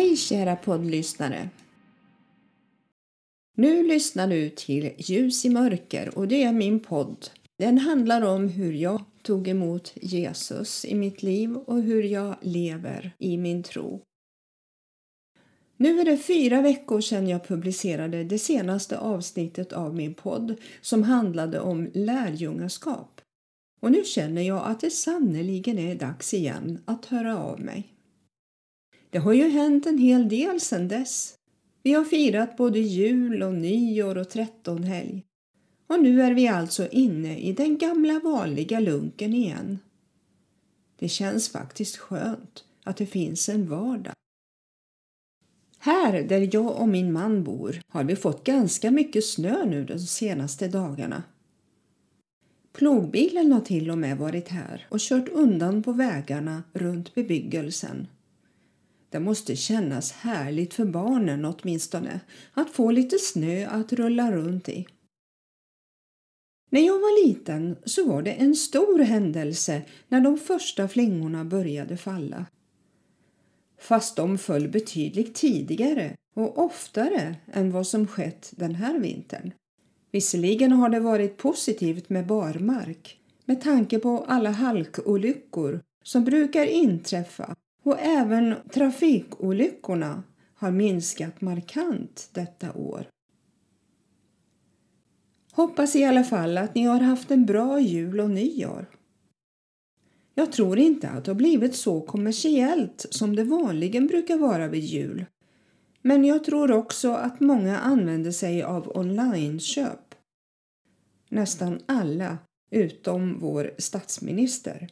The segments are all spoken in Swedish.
Hej kära poddlyssnare! Nu lyssnar du till Ljus i mörker och det är min podd. Den handlar om hur jag tog emot Jesus i mitt liv och hur jag lever i min tro. Nu är det fyra veckor sedan jag publicerade det senaste avsnittet av min podd som handlade om lärjungaskap. Och nu känner jag att det sannerligen är dags igen att höra av mig. Det har ju hänt en hel del sedan dess. Vi har firat både jul och nyår och trettonhelg. Och nu är vi alltså inne i den gamla vanliga lunken igen. Det känns faktiskt skönt att det finns en vardag. Här där jag och min man bor har vi fått ganska mycket snö nu de senaste dagarna. Plogbilen har till och med varit här och kört undan på vägarna runt bebyggelsen. Det måste kännas härligt för barnen åtminstone att få lite snö att rulla runt i. När jag var liten så var det en stor händelse när de första flingorna började falla. Fast de föll betydligt tidigare och oftare än vad som skett den här vintern. Visserligen har det varit positivt med barmark med tanke på alla halkolyckor som brukar inträffa och även trafikolyckorna har minskat markant detta år. Hoppas i alla fall att ni har haft en bra jul och nyår. Jag tror inte att det har blivit så kommersiellt som det vanligen brukar vara vid jul. Men jag tror också att många använder sig av onlineköp. Nästan alla utom vår statsminister.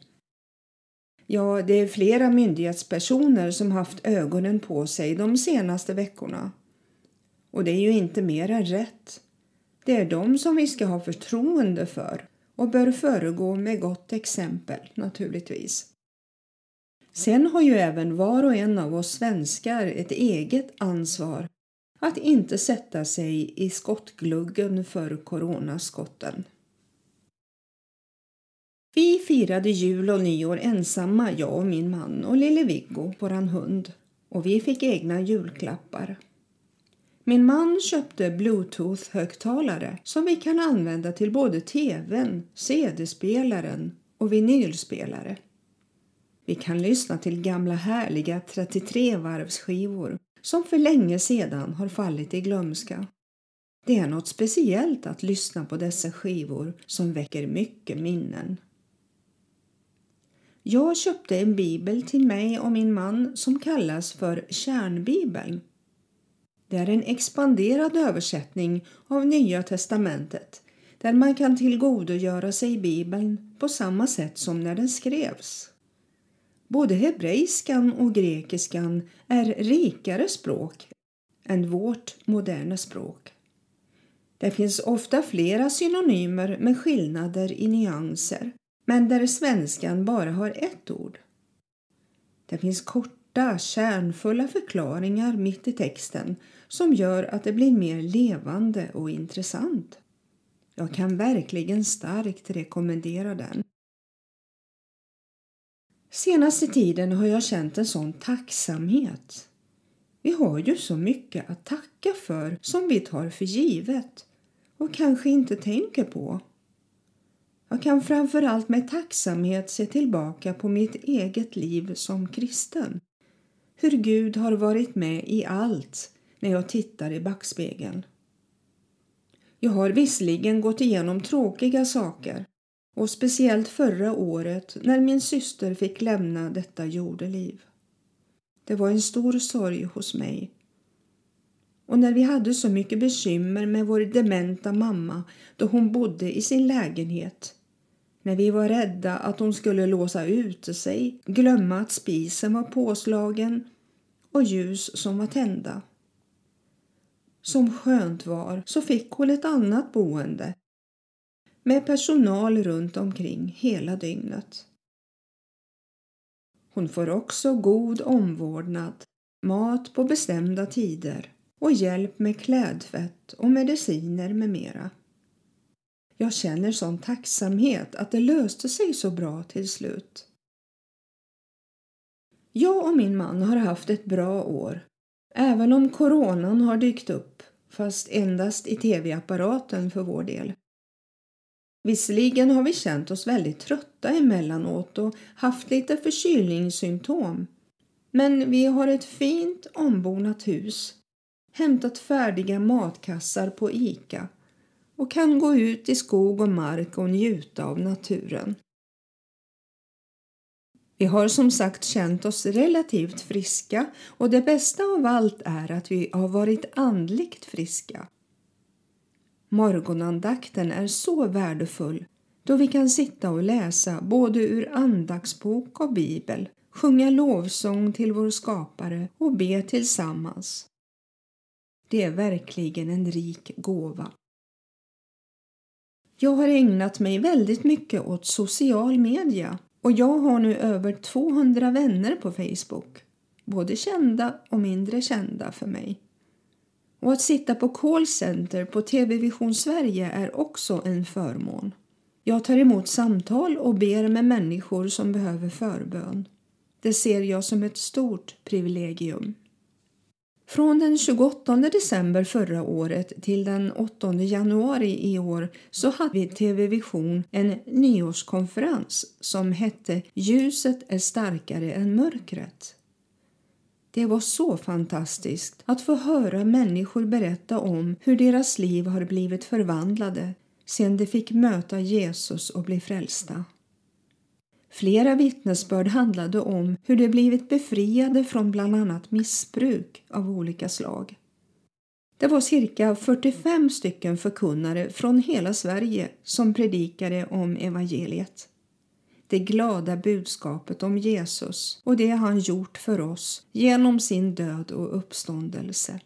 Ja, det är flera myndighetspersoner som haft ögonen på sig de senaste veckorna. Och det är ju inte mer än rätt. Det är dem som vi ska ha förtroende för och bör föregå med gott exempel naturligtvis. Sen har ju även var och en av oss svenskar ett eget ansvar att inte sätta sig i skottgluggen för coronaskotten. Vi firade jul och nyår ensamma, jag och min man och lille Viggo, våran hund. Och vi fick egna julklappar. Min man köpte bluetooth-högtalare som vi kan använda till både tvn, cd-spelaren och vinylspelare. Vi kan lyssna till gamla härliga 33-varvsskivor som för länge sedan har fallit i glömska. Det är något speciellt att lyssna på dessa skivor som väcker mycket minnen. Jag köpte en bibel till mig och min man som kallas för Kärnbibeln. Det är en expanderad översättning av Nya testamentet där man kan tillgodogöra sig Bibeln på samma sätt som när den skrevs. Både hebreiskan och grekiskan är rikare språk än vårt moderna språk. Det finns ofta flera synonymer med skillnader i nyanser men där svenskan bara har ett ord. Det finns korta, kärnfulla förklaringar mitt i texten som gör att det blir mer levande och intressant. Jag kan verkligen starkt rekommendera den. Senaste tiden har jag känt en sån tacksamhet. Vi har ju så mycket att tacka för som vi tar för givet och kanske inte tänker på. Jag kan framför allt med tacksamhet se tillbaka på mitt eget liv som kristen. Hur Gud har varit med i allt när jag tittar i backspegeln. Jag har visserligen gått igenom tråkiga saker och speciellt förra året när min syster fick lämna detta jordeliv. Det var en stor sorg hos mig. Och när vi hade så mycket bekymmer med vår dementa mamma då hon bodde i sin lägenhet men vi var rädda att hon skulle låsa ute sig, glömma att spisen var påslagen och ljus som var tända. Som skönt var så fick hon ett annat boende med personal runt omkring hela dygnet. Hon får också god omvårdnad, mat på bestämda tider och hjälp med klädtvätt och mediciner med mera. Jag känner sån tacksamhet att det löste sig så bra till slut. Jag och min man har haft ett bra år, även om coronan har dykt upp, fast endast i tv-apparaten för vår del. Visserligen har vi känt oss väldigt trötta emellanåt och haft lite förkylningssymptom. Men vi har ett fint ombonat hus, hämtat färdiga matkassar på Ica och kan gå ut i skog och mark och njuta av naturen. Vi har som sagt känt oss relativt friska och det bästa av allt är att vi har varit andligt friska. Morgonandakten är så värdefull då vi kan sitta och läsa både ur andagsbok och bibel, sjunga lovsång till vår skapare och be tillsammans. Det är verkligen en rik gåva. Jag har ägnat mig väldigt mycket åt social media och jag har nu över 200 vänner på Facebook, både kända och mindre kända för mig. Och att sitta på callcenter på TV Vision Sverige är också en förmån. Jag tar emot samtal och ber med människor som behöver förbön. Det ser jag som ett stort privilegium. Från den 28 december förra året till den 8 januari i år så hade vi TV Vision en nyårskonferens som hette Ljuset är starkare än mörkret. Det var så fantastiskt att få höra människor berätta om hur deras liv har blivit förvandlade sedan de fick möta Jesus och bli frälsta. Flera vittnesbörd handlade om hur de blivit befriade från bland annat missbruk av olika slag. Det var cirka 45 stycken förkunnare från hela Sverige som predikade om evangeliet. Det glada budskapet om Jesus och det han gjort för oss genom sin död och uppståndelse.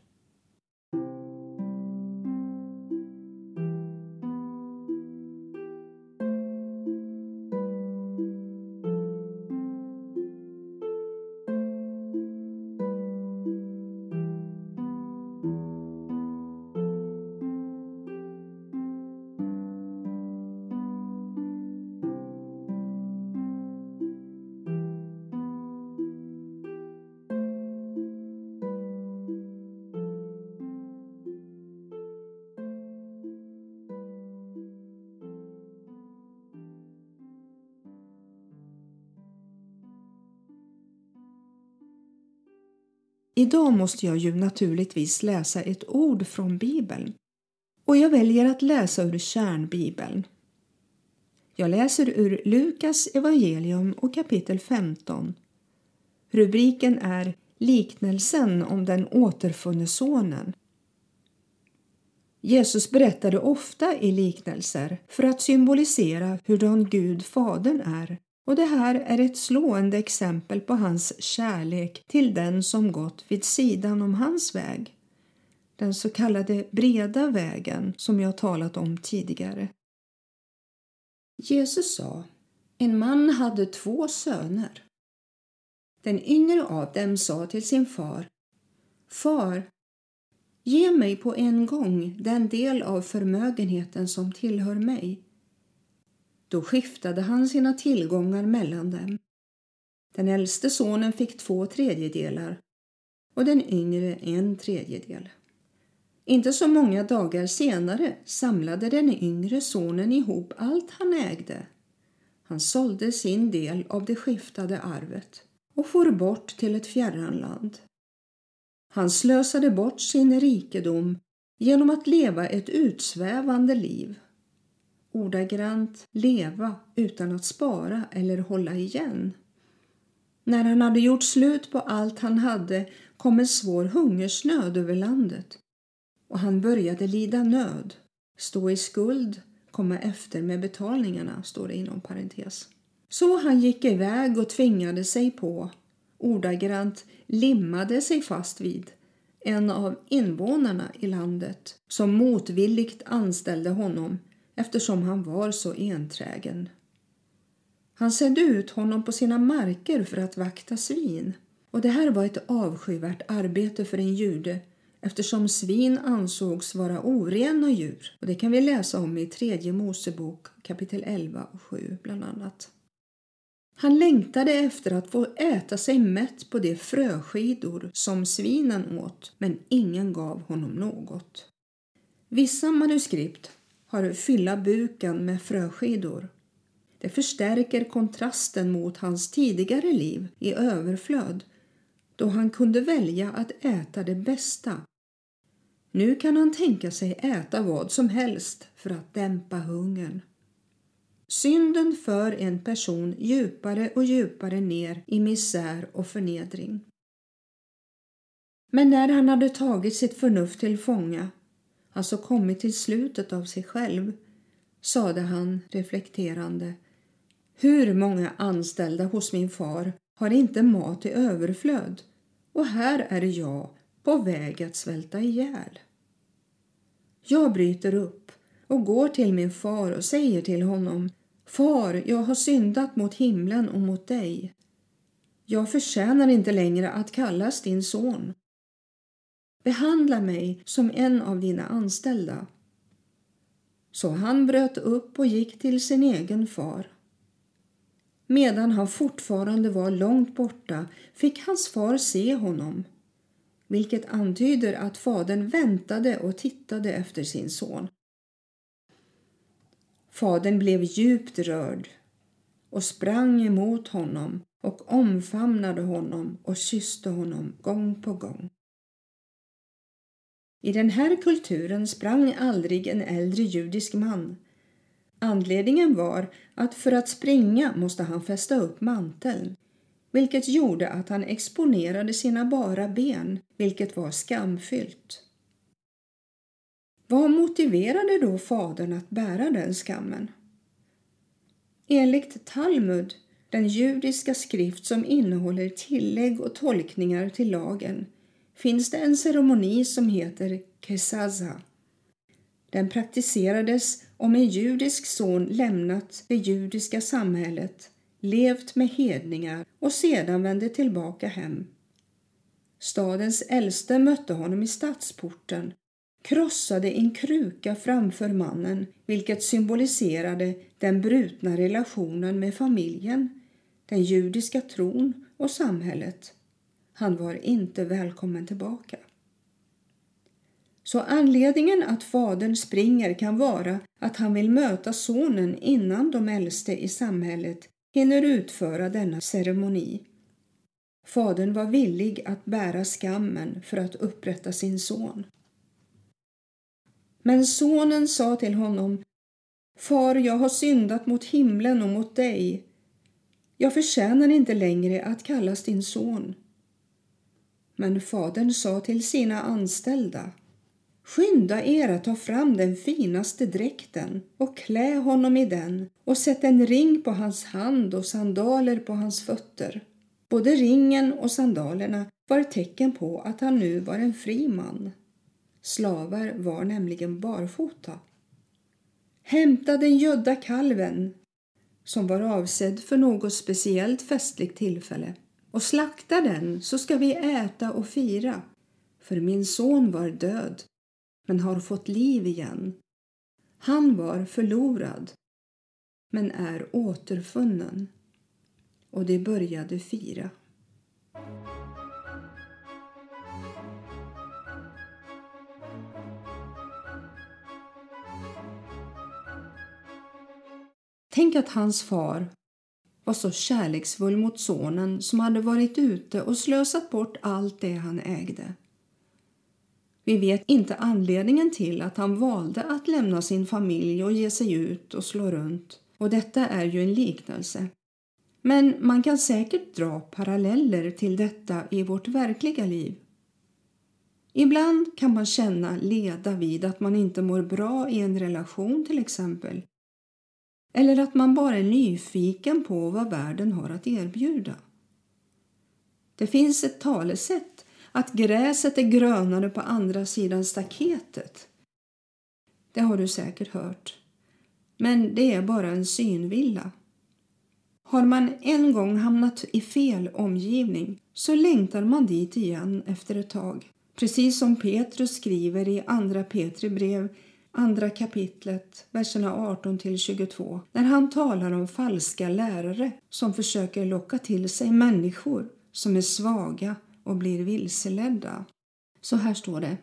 Idag måste jag ju naturligtvis läsa ett ord från Bibeln och jag väljer att läsa ur kärnbibeln. Jag läser ur Lukas evangelium och kapitel 15. Rubriken är Liknelsen om den återfunne sonen. Jesus berättade ofta i liknelser för att symbolisera hurdan Gud Fadern är och det här är ett slående exempel på hans kärlek till den som gått vid sidan om hans väg. Den så kallade breda vägen som jag talat om tidigare. Jesus sa, en man hade två söner. Den yngre av dem sa till sin far, Far, ge mig på en gång den del av förmögenheten som tillhör mig. Då skiftade han sina tillgångar mellan dem. Den äldste sonen fick två tredjedelar och den yngre en tredjedel. Inte så många dagar senare samlade den yngre sonen ihop allt han ägde. Han sålde sin del av det skiftade arvet och for bort till ett fjärran land. Han slösade bort sin rikedom genom att leva ett utsvävande liv ordagrant leva utan att spara eller hålla igen. När han hade gjort slut på allt han hade kom en svår hungersnöd över landet och han började lida nöd, stå i skuld, komma efter med betalningarna, står det inom parentes. Så han gick iväg och tvingade sig på, ordagrant limmade sig fast vid, en av invånarna i landet som motvilligt anställde honom eftersom han var så enträgen. Han sände ut honom på sina marker för att vakta svin och det här var ett avskyvärt arbete för en jude eftersom svin ansågs vara orena djur. Och det kan vi läsa om i tredje Mosebok kapitel 11 och 7 bland annat. Han längtade efter att få äta sig mätt på de fröskidor som svinen åt, men ingen gav honom något. Vissa manuskript har fylla buken med fröskidor. Det förstärker kontrasten mot hans tidigare liv i överflöd då han kunde välja att äta det bästa. Nu kan han tänka sig äta vad som helst för att dämpa hungern. Synden för en person djupare och djupare ner i misär och förnedring. Men när han hade tagit sitt förnuft till fånga, alltså kommit till slutet av sig själv, sade han reflekterande Hur många anställda hos min far har inte mat i överflöd och här är jag på väg att svälta ihjäl. Jag bryter upp och går till min far och säger till honom Far, jag har syndat mot himlen och mot dig. Jag förtjänar inte längre att kallas din son. Behandla mig som en av dina anställda. Så han bröt upp och gick till sin egen far. Medan han fortfarande var långt borta fick hans far se honom, vilket antyder att fadern väntade och tittade efter sin son. Fadern blev djupt rörd och sprang emot honom och omfamnade honom och kysste honom gång på gång. I den här kulturen sprang aldrig en äldre judisk man. Anledningen var att för att springa måste han fästa upp manteln, vilket gjorde att han exponerade sina bara ben, vilket var skamfyllt. Vad motiverade då fadern att bära den skammen? Enligt Talmud, den judiska skrift som innehåller tillägg och tolkningar till lagen, finns det en ceremoni som heter kesaza. Den praktiserades om en judisk son lämnat det judiska samhället, levt med hedningar och sedan vände tillbaka hem. Stadens äldste mötte honom i stadsporten krossade en kruka framför mannen vilket symboliserade den brutna relationen med familjen, den judiska tron och samhället. Han var inte välkommen tillbaka. Så anledningen att fadern springer kan vara att han vill möta sonen innan de äldste i samhället hinner utföra denna ceremoni. Fadern var villig att bära skammen för att upprätta sin son. Men sonen sa till honom Far, jag har syndat mot himlen och mot dig. Jag förtjänar inte längre att kallas din son. Men fadern sa till sina anställda Skynda er att ta fram den finaste dräkten och klä honom i den och sätt en ring på hans hand och sandaler på hans fötter. Både ringen och sandalerna var tecken på att han nu var en fri man. Slavar var nämligen barfota. Hämta den gödda kalven som var avsedd för något speciellt festligt tillfälle och slakta den så ska vi äta och fira. För min son var död men har fått liv igen. Han var förlorad men är återfunnen. Och de började fira. Tänk att hans far var så kärleksfull mot sonen som hade varit ute och slösat bort allt det han ägde. Vi vet inte anledningen till att han valde att lämna sin familj och ge sig ut och slå runt. Och detta är ju en liknelse. Men man kan säkert dra paralleller till detta i vårt verkliga liv. Ibland kan man känna leda vid att man inte mår bra i en relation till exempel eller att man bara är nyfiken på vad världen har att erbjuda. Det finns ett talesätt att gräset är grönare på andra sidan staketet. Det har du säkert hört. Men det är bara en synvilla. Har man en gång hamnat i fel omgivning så längtar man dit igen efter ett tag. Precis som Petrus skriver i Andra Petri brev andra kapitlet, verserna 18 till 22, när han talar om falska lärare som försöker locka till sig människor som är svaga och blir vilseledda. Så här står det.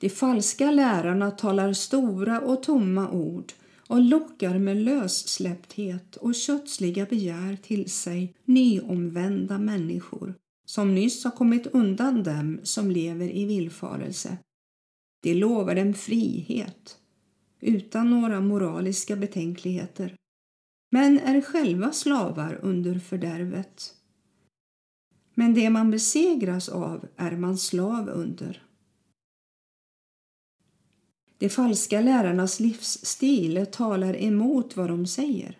De falska lärarna talar stora och tomma ord och lockar med lössläppthet och kötsliga begär till sig nyomvända människor som nyss har kommit undan dem som lever i villfarelse. De lovar dem frihet utan några moraliska betänkligheter men är själva slavar under fördärvet. Men det man besegras av är man slav under. De falska lärarnas livsstil talar emot vad de säger.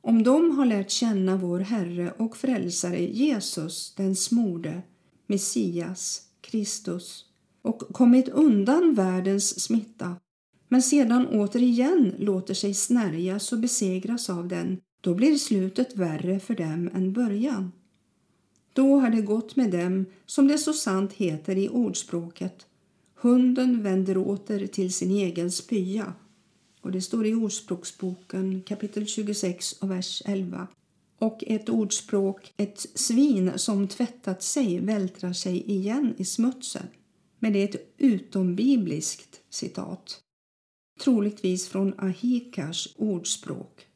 Om de har lärt känna vår Herre och Frälsare Jesus, den smorde, Messias, Kristus och kommit undan världens smitta men sedan återigen låter sig snärjas och besegras av den, då blir slutet värre för dem än början. Då har det gått med dem som det så sant heter i ordspråket Hunden vänder åter till sin egen spya. Och det står i Ordspråksboken kapitel 26 och vers 11. Och ett ordspråk, ett svin som tvättat sig vältrar sig igen i smutsen. Men det är ett utombibliskt citat. Troligtvis från Ahikars ordspråk.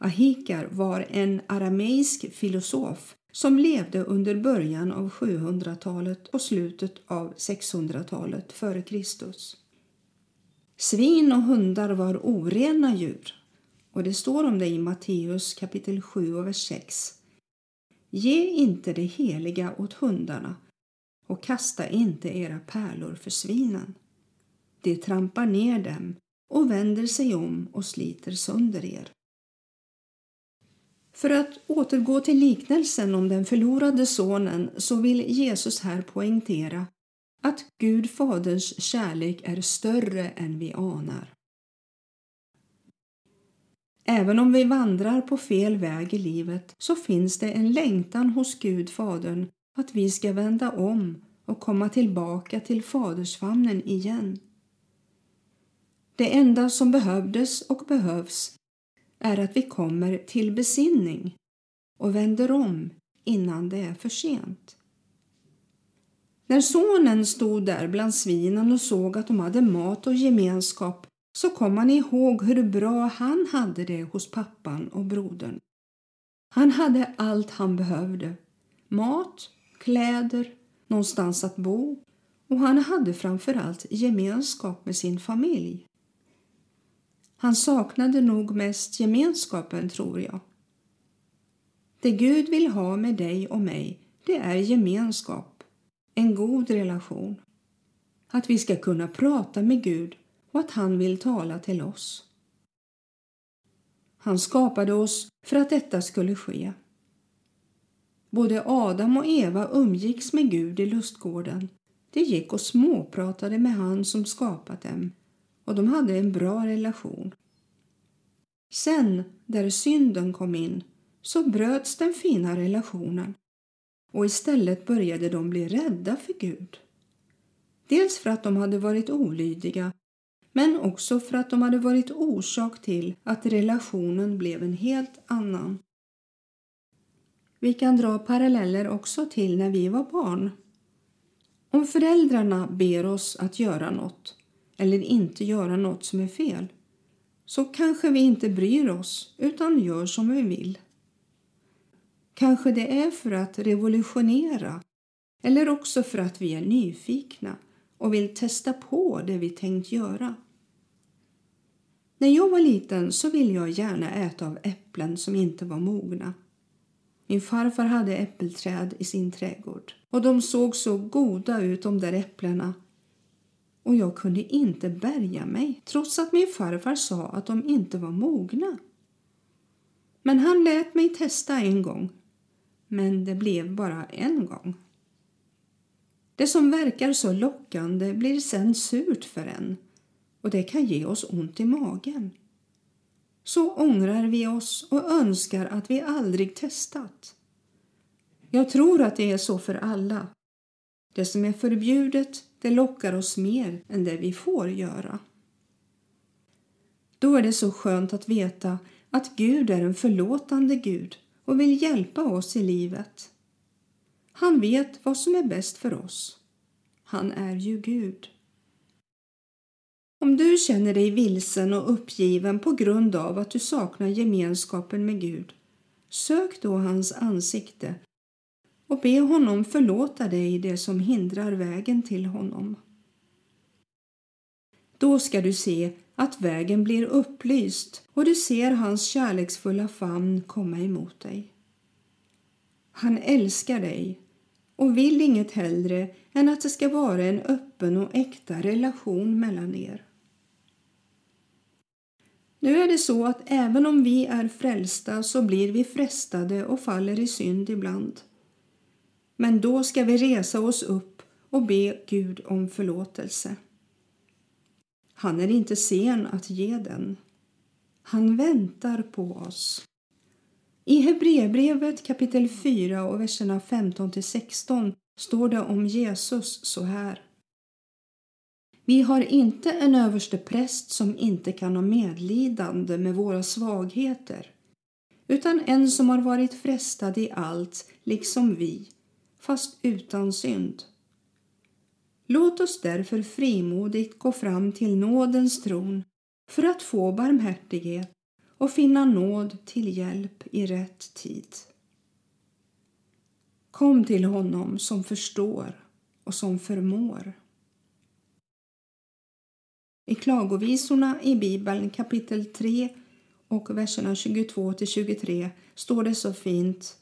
Ahikar var en arameisk filosof som levde under början av 700-talet och slutet av 600-talet före Kristus. Svin och hundar var orena djur och det står om det i Matteus kapitel 7 och vers 6. Ge inte det heliga åt hundarna och kasta inte era pärlor för svinen. De trampar ner dem och vänder sig om och sliter sönder er. För att återgå till liknelsen om den förlorade sonen så vill Jesus här poängtera att Gud Faderns kärlek är större än vi anar. Även om vi vandrar på fel väg i livet så finns det en längtan hos Gud Fadern att vi ska vända om och komma tillbaka till fadersfamnen igen. Det enda som behövdes och behövs är att vi kommer till besinning och vänder om innan det är för sent. När sonen stod där bland svinen och såg att de hade mat och gemenskap så kom han ihåg hur bra han hade det hos pappan och brodern. Han hade allt han behövde. Mat, kläder, någonstans att bo och han hade framför allt gemenskap med sin familj. Han saknade nog mest gemenskapen, tror jag. Det Gud vill ha med dig och mig, det är gemenskap, en god relation. Att vi ska kunna prata med Gud och att han vill tala till oss. Han skapade oss för att detta skulle ske. Både Adam och Eva umgicks med Gud i lustgården. De gick och småpratade med han som skapat dem och de hade en bra relation. Sen, där synden kom in, så bröts den fina relationen och istället började de bli rädda för Gud. Dels för att de hade varit olydiga men också för att de hade varit orsak till att relationen blev en helt annan. Vi kan dra paralleller också till när vi var barn. Om föräldrarna ber oss att göra något eller inte göra något som är fel så kanske vi inte bryr oss utan gör som vi vill. Kanske det är för att revolutionera eller också för att vi är nyfikna och vill testa på det vi tänkt göra. När jag var liten så ville jag gärna äta av äpplen som inte var mogna. Min farfar hade äppelträd i sin trädgård och de såg så goda ut de där äpplena och jag kunde inte bärga mig trots att min farfar sa att de inte var mogna. Men han lät mig testa en gång. Men det blev bara en gång. Det som verkar så lockande blir sen surt för en och det kan ge oss ont i magen. Så ångrar vi oss och önskar att vi aldrig testat. Jag tror att det är så för alla Det som är förbjudet, det lockar oss mer än det vi får göra. Då är det så skönt att veta att Gud är en förlåtande Gud och vill hjälpa oss i livet. Han vet vad som är bäst för oss. Han är ju Gud. Om du känner dig vilsen och uppgiven på grund av att du saknar gemenskapen med Gud, sök då hans ansikte och be honom förlåta dig det som hindrar vägen till honom. Då ska du se att vägen blir upplyst och du ser hans kärleksfulla famn komma emot dig. Han älskar dig och vill inget hellre än att det ska vara en öppen och äkta relation mellan er. Nu är det så att även om vi är frälsta så blir vi frestade och faller i synd ibland. Men då ska vi resa oss upp och be Gud om förlåtelse. Han är inte sen att ge den. Han väntar på oss. I Hebreerbrevet kapitel 4 och verserna 15 till 16 står det om Jesus så här. Vi har inte en överste präst som inte kan ha medlidande med våra svagheter utan en som har varit frestad i allt, liksom vi, fast utan synd. Låt oss därför frimodigt gå fram till nådens tron för att få barmhärtighet och finna nåd till hjälp i rätt tid. Kom till honom som förstår och som förmår. I Klagovisorna i Bibeln kapitel 3 och verserna 22-23 står det så fint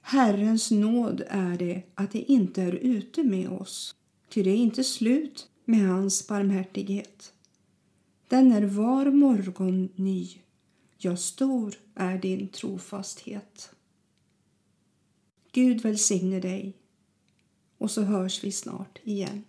Herrens nåd är det att det inte är ute med oss, ty det är inte slut med hans barmhärtighet. Den är var morgon ny, ja, stor är din trofasthet. Gud välsigne dig och så hörs vi snart igen.